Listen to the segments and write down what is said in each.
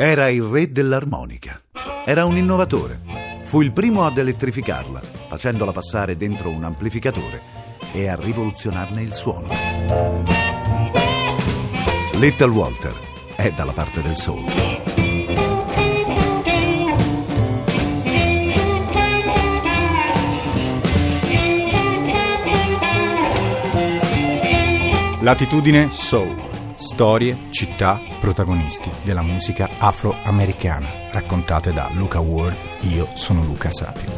Era il re dell'armonica. Era un innovatore. Fu il primo ad elettrificarla, facendola passare dentro un amplificatore e a rivoluzionarne il suono. Little Walter è dalla parte del soul. Latitudine Soul. Storie, città, protagonisti della musica afroamericana, raccontate da Luca Ward. Io sono Luca Sapio.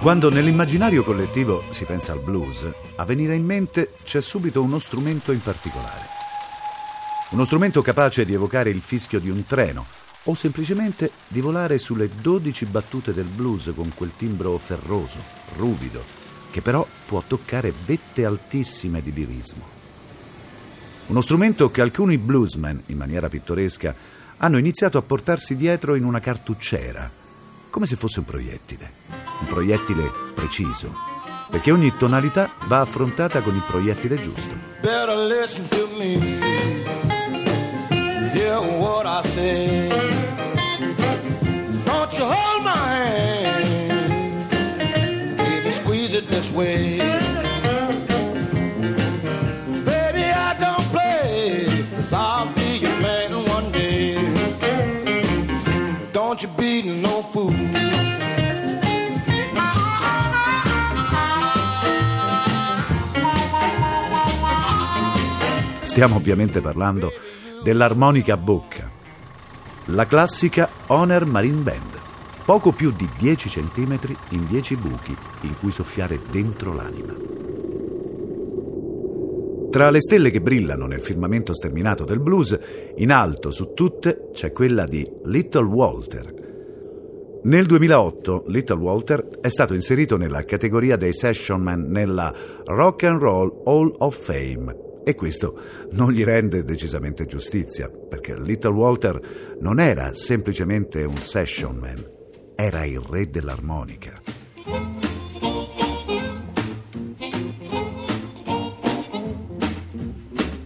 Quando nell'immaginario collettivo si pensa al blues, a venire in mente c'è subito uno strumento in particolare. Uno strumento capace di evocare il fischio di un treno o semplicemente di volare sulle 12 battute del blues con quel timbro ferroso, ruvido, che però può toccare vette altissime di lirismo. Uno strumento che alcuni bluesmen, in maniera pittoresca, hanno iniziato a portarsi dietro in una cartucciera, come se fosse un proiettile, un proiettile preciso, perché ogni tonalità va affrontata con il proiettile giusto. Better listen to me. Hear what I say. This way. Baby, I don't play. Cause I'll be your man one day. Don't you be no fool. Stiamo ovviamente parlando dell'armonica a bocca. La classica Honor Marine Band, poco più di 10 cm in 10 buchi in cui soffiare dentro l'anima. Tra le stelle che brillano nel firmamento sterminato del blues, in alto su tutte c'è quella di Little Walter. Nel 2008 Little Walter è stato inserito nella categoria dei sessionman nella Rock and Roll Hall of Fame e questo non gli rende decisamente giustizia, perché Little Walter non era semplicemente un session man, era il re dell'armonica.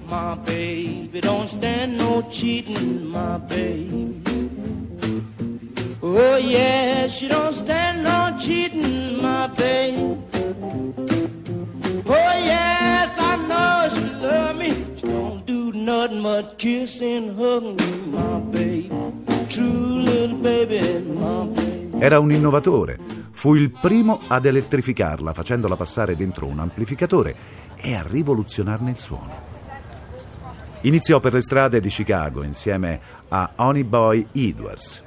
My baby don't stand no cheating, my baby. Oh yeah, she don't stand no cheating, my baby. Oh yes, I know she love me. She don't do nothing but kiss and hug me, my baby. True little baby, my baby. Era un innovatore. Fu il primo ad elettrificarla facendola passare dentro un amplificatore e a rivoluzionarne il suono. Iniziò per le strade di Chicago insieme a Honey Boy Edwards.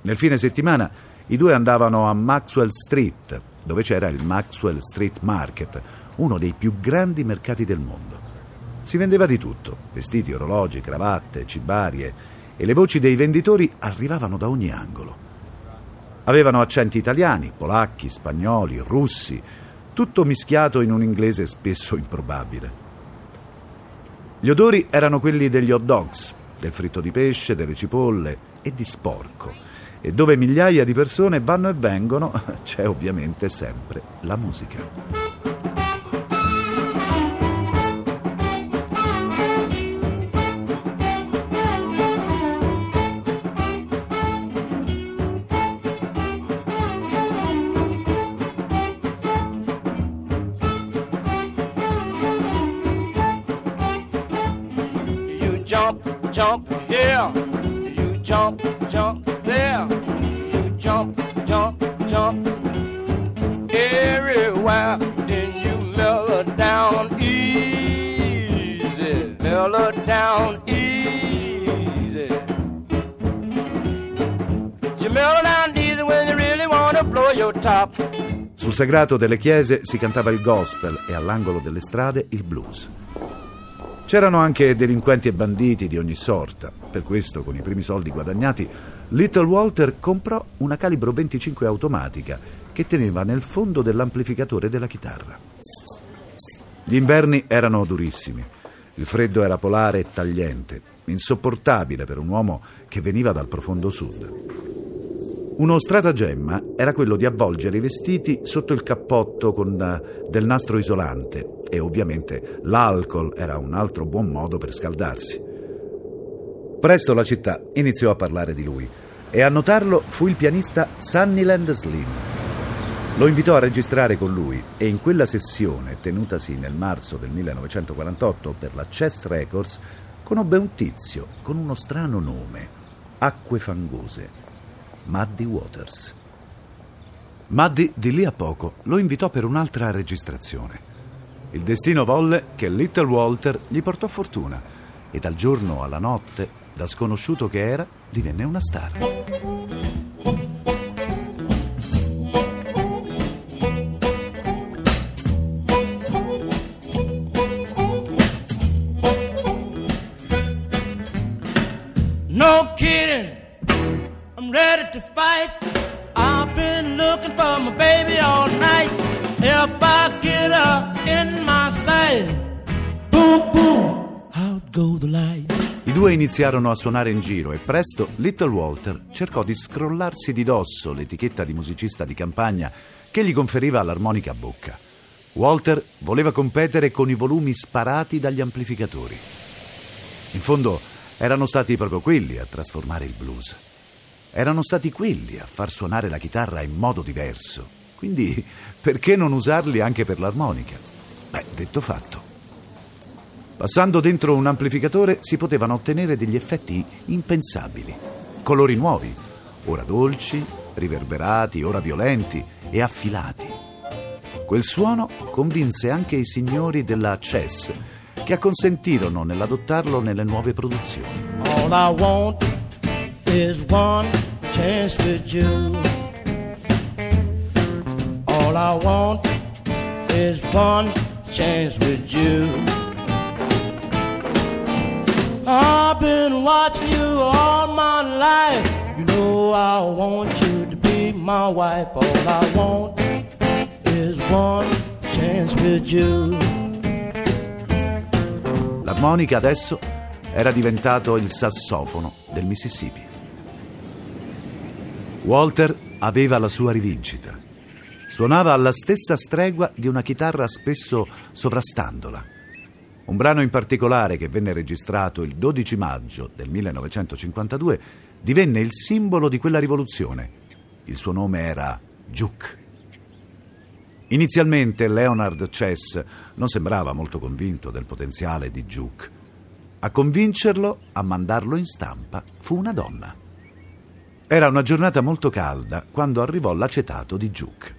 Nel fine settimana i due andavano a Maxwell Street, dove c'era il Maxwell Street Market, uno dei più grandi mercati del mondo. Si vendeva di tutto, vestiti, orologi, cravatte, cibarie, e le voci dei venditori arrivavano da ogni angolo. Avevano accenti italiani, polacchi, spagnoli, russi, tutto mischiato in un inglese spesso improbabile. Gli odori erano quelli degli hot dogs, del fritto di pesce, delle cipolle e di sporco. E dove migliaia di persone vanno e vengono, c'è ovviamente sempre la musica. Jump here, you jump, jump there, you jump, jump, jump everywhere. Then you mellow down easy, mellow down easy. You mellow down easy when you really wanna blow your top. Sul sagrato delle chiese si cantava il gospel e all'angolo delle strade il blues. C'erano anche delinquenti e banditi di ogni sorta. Per questo, con i primi soldi guadagnati, Little Walter comprò una calibro 25 automatica che teneva nel fondo dell'amplificatore della chitarra. Gli inverni erano durissimi. Il freddo era polare e tagliente, insopportabile per un uomo che veniva dal profondo sud. Uno stratagemma era quello di avvolgere i vestiti sotto il cappotto con eh, del nastro isolante e ovviamente l'alcol era un altro buon modo per scaldarsi. Presto la città iniziò a parlare di lui e a notarlo fu il pianista Sunnyland Slim. Lo invitò a registrare con lui e in quella sessione, tenutasi nel marzo del 1948 per la Chess Records, conobbe un tizio con uno strano nome, Acque Fangose. Muddy Waters. Muddy di lì a poco lo invitò per un'altra registrazione. Il destino volle che Little Walter gli portò fortuna e dal giorno alla notte, da sconosciuto che era, divenne una star. No kidding. I'm ready to fight. I've been looking for my baby all night. If I get her in my sight, boom, boom, out go the light. I due iniziarono a suonare in giro e presto Little Walter cercò di scrollarsi di dosso l'etichetta di musicista di campagna che gli conferiva l'armonica a bocca. Walter voleva competere con i volumi sparati dagli amplificatori. In fondo erano stati proprio quelli a trasformare il blues erano stati quelli a far suonare la chitarra in modo diverso. Quindi perché non usarli anche per l'armonica? Beh, detto fatto. Passando dentro un amplificatore si potevano ottenere degli effetti impensabili, colori nuovi, ora dolci, riverberati, ora violenti e affilati. Quel suono convinse anche i signori della Chess, che acconsentirono nell'adottarlo nelle nuove produzioni. All I want is one chance with you. All I want is one chance with you. I've been watching you all my life. You know I want you to be my wife. All I want is one chance with you. L'armonica adesso era diventato il sassofono del Mississippi. Walter aveva la sua rivincita. Suonava alla stessa stregua di una chitarra spesso sovrastandola. Un brano in particolare che venne registrato il 12 maggio del 1952 divenne il simbolo di quella rivoluzione. Il suo nome era Juke. Inizialmente Leonard Chess non sembrava molto convinto del potenziale di Juke. A convincerlo a mandarlo in stampa fu una donna. Era una giornata molto calda quando arrivò l'acetato di Juke.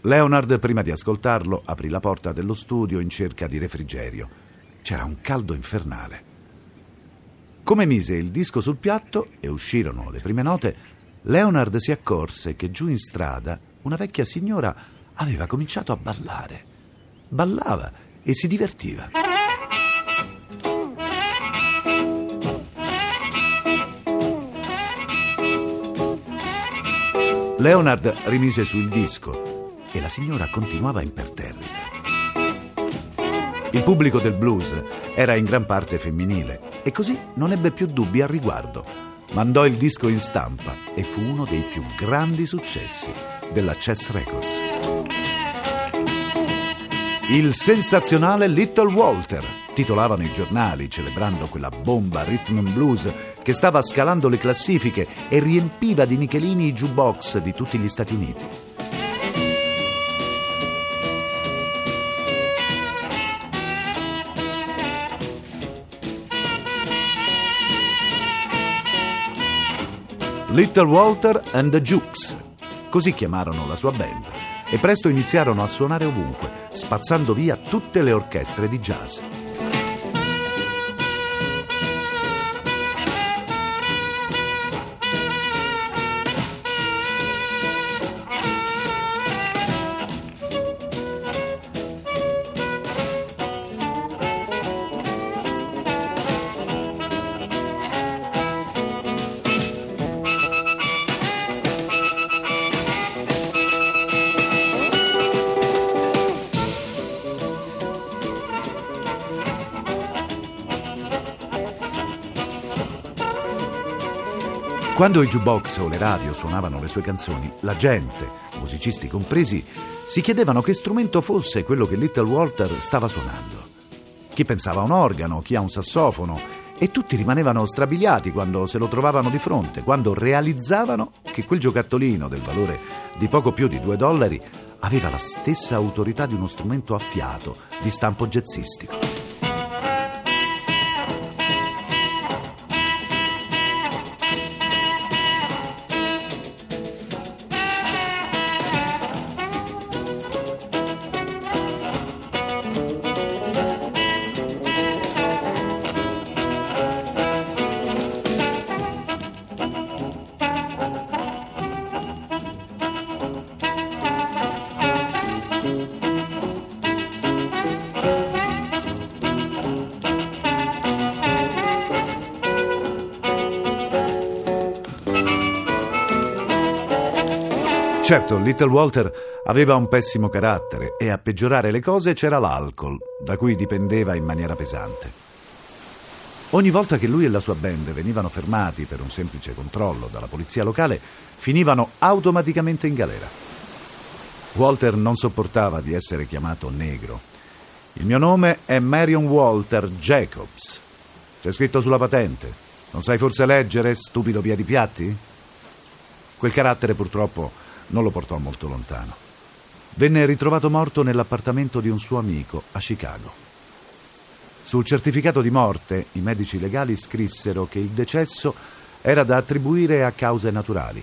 Leonard, prima di ascoltarlo, aprì la porta dello studio in cerca di refrigerio. C'era un caldo infernale. Come mise il disco sul piatto e uscirono le prime note, Leonard si accorse che giù in strada una vecchia signora aveva cominciato a ballare. Ballava e si divertiva. Leonard rimise su il disco e la signora continuava imperterrita. Il pubblico del blues era in gran parte femminile e così non ebbe più dubbi al riguardo. Mandò il disco in stampa e fu uno dei più grandi successi della Chess Records. Il sensazionale Little Walter, titolavano i giornali celebrando quella bomba rhythm and blues che stava scalando le classifiche e riempiva di nichelini i jukebox di tutti gli Stati Uniti. Little Walter and the Jukes, così chiamarono la sua band, e presto iniziarono a suonare ovunque spazzando via tutte le orchestre di jazz. Quando i jukebox o le radio suonavano le sue canzoni, la gente, musicisti compresi, si chiedevano che strumento fosse quello che Little Walter stava suonando. Chi pensava a un organo, chi a un sassofono, e tutti rimanevano strabiliati quando se lo trovavano di fronte, quando realizzavano che quel giocattolino del valore di poco più di due dollari aveva la stessa autorità di uno strumento a fiato di stampo jazzistico. Certo, Little Walter aveva un pessimo carattere e a peggiorare le cose c'era l'alcol, da cui dipendeva in maniera pesante. Ogni volta che lui e la sua band venivano fermati per un semplice controllo dalla polizia locale, finivano automaticamente in galera. Walter non sopportava di essere chiamato negro. Il mio nome è Marion Walter Jacobs. C'è scritto sulla patente. Non sai forse leggere, stupido via di piatti? Quel carattere purtroppo non lo portò molto lontano. Venne ritrovato morto nell'appartamento di un suo amico a Chicago. Sul certificato di morte i medici legali scrissero che il decesso era da attribuire a cause naturali.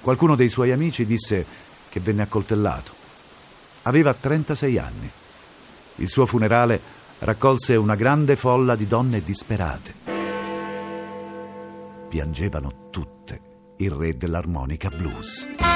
Qualcuno dei suoi amici disse che venne accoltellato. Aveva 36 anni. Il suo funerale raccolse una grande folla di donne disperate. Piangevano tutte il re dell'armonica blues.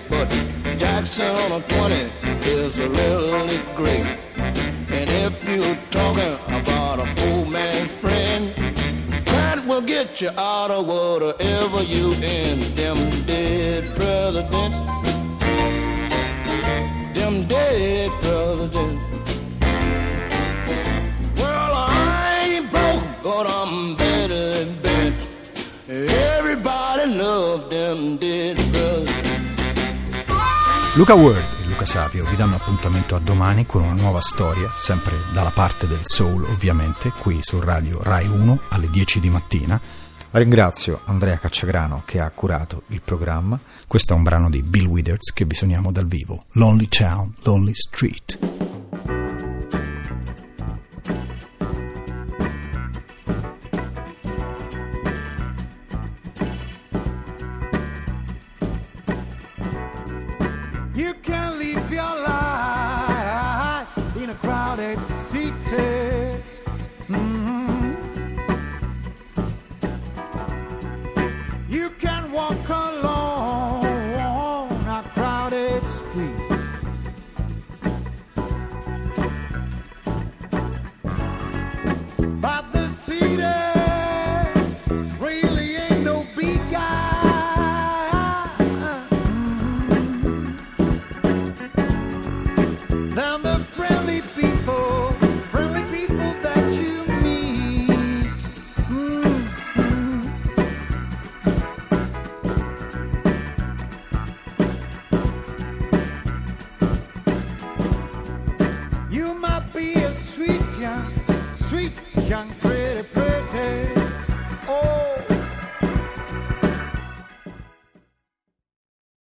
Jackson on a 20 is really great. And if you're talking about a poor man friend, that will get you out of whatever you in. Them dead presidents, them dead presidents. Luca Ward e Luca Sapio vi danno appuntamento a domani con una nuova storia, sempre dalla parte del soul ovviamente, qui su Radio Rai 1 alle 10 di mattina. Ringrazio Andrea Cacciagrano che ha curato il programma. Questo è un brano di Bill Withers che vi suoniamo dal vivo. Lonely Town, Lonely Street. You might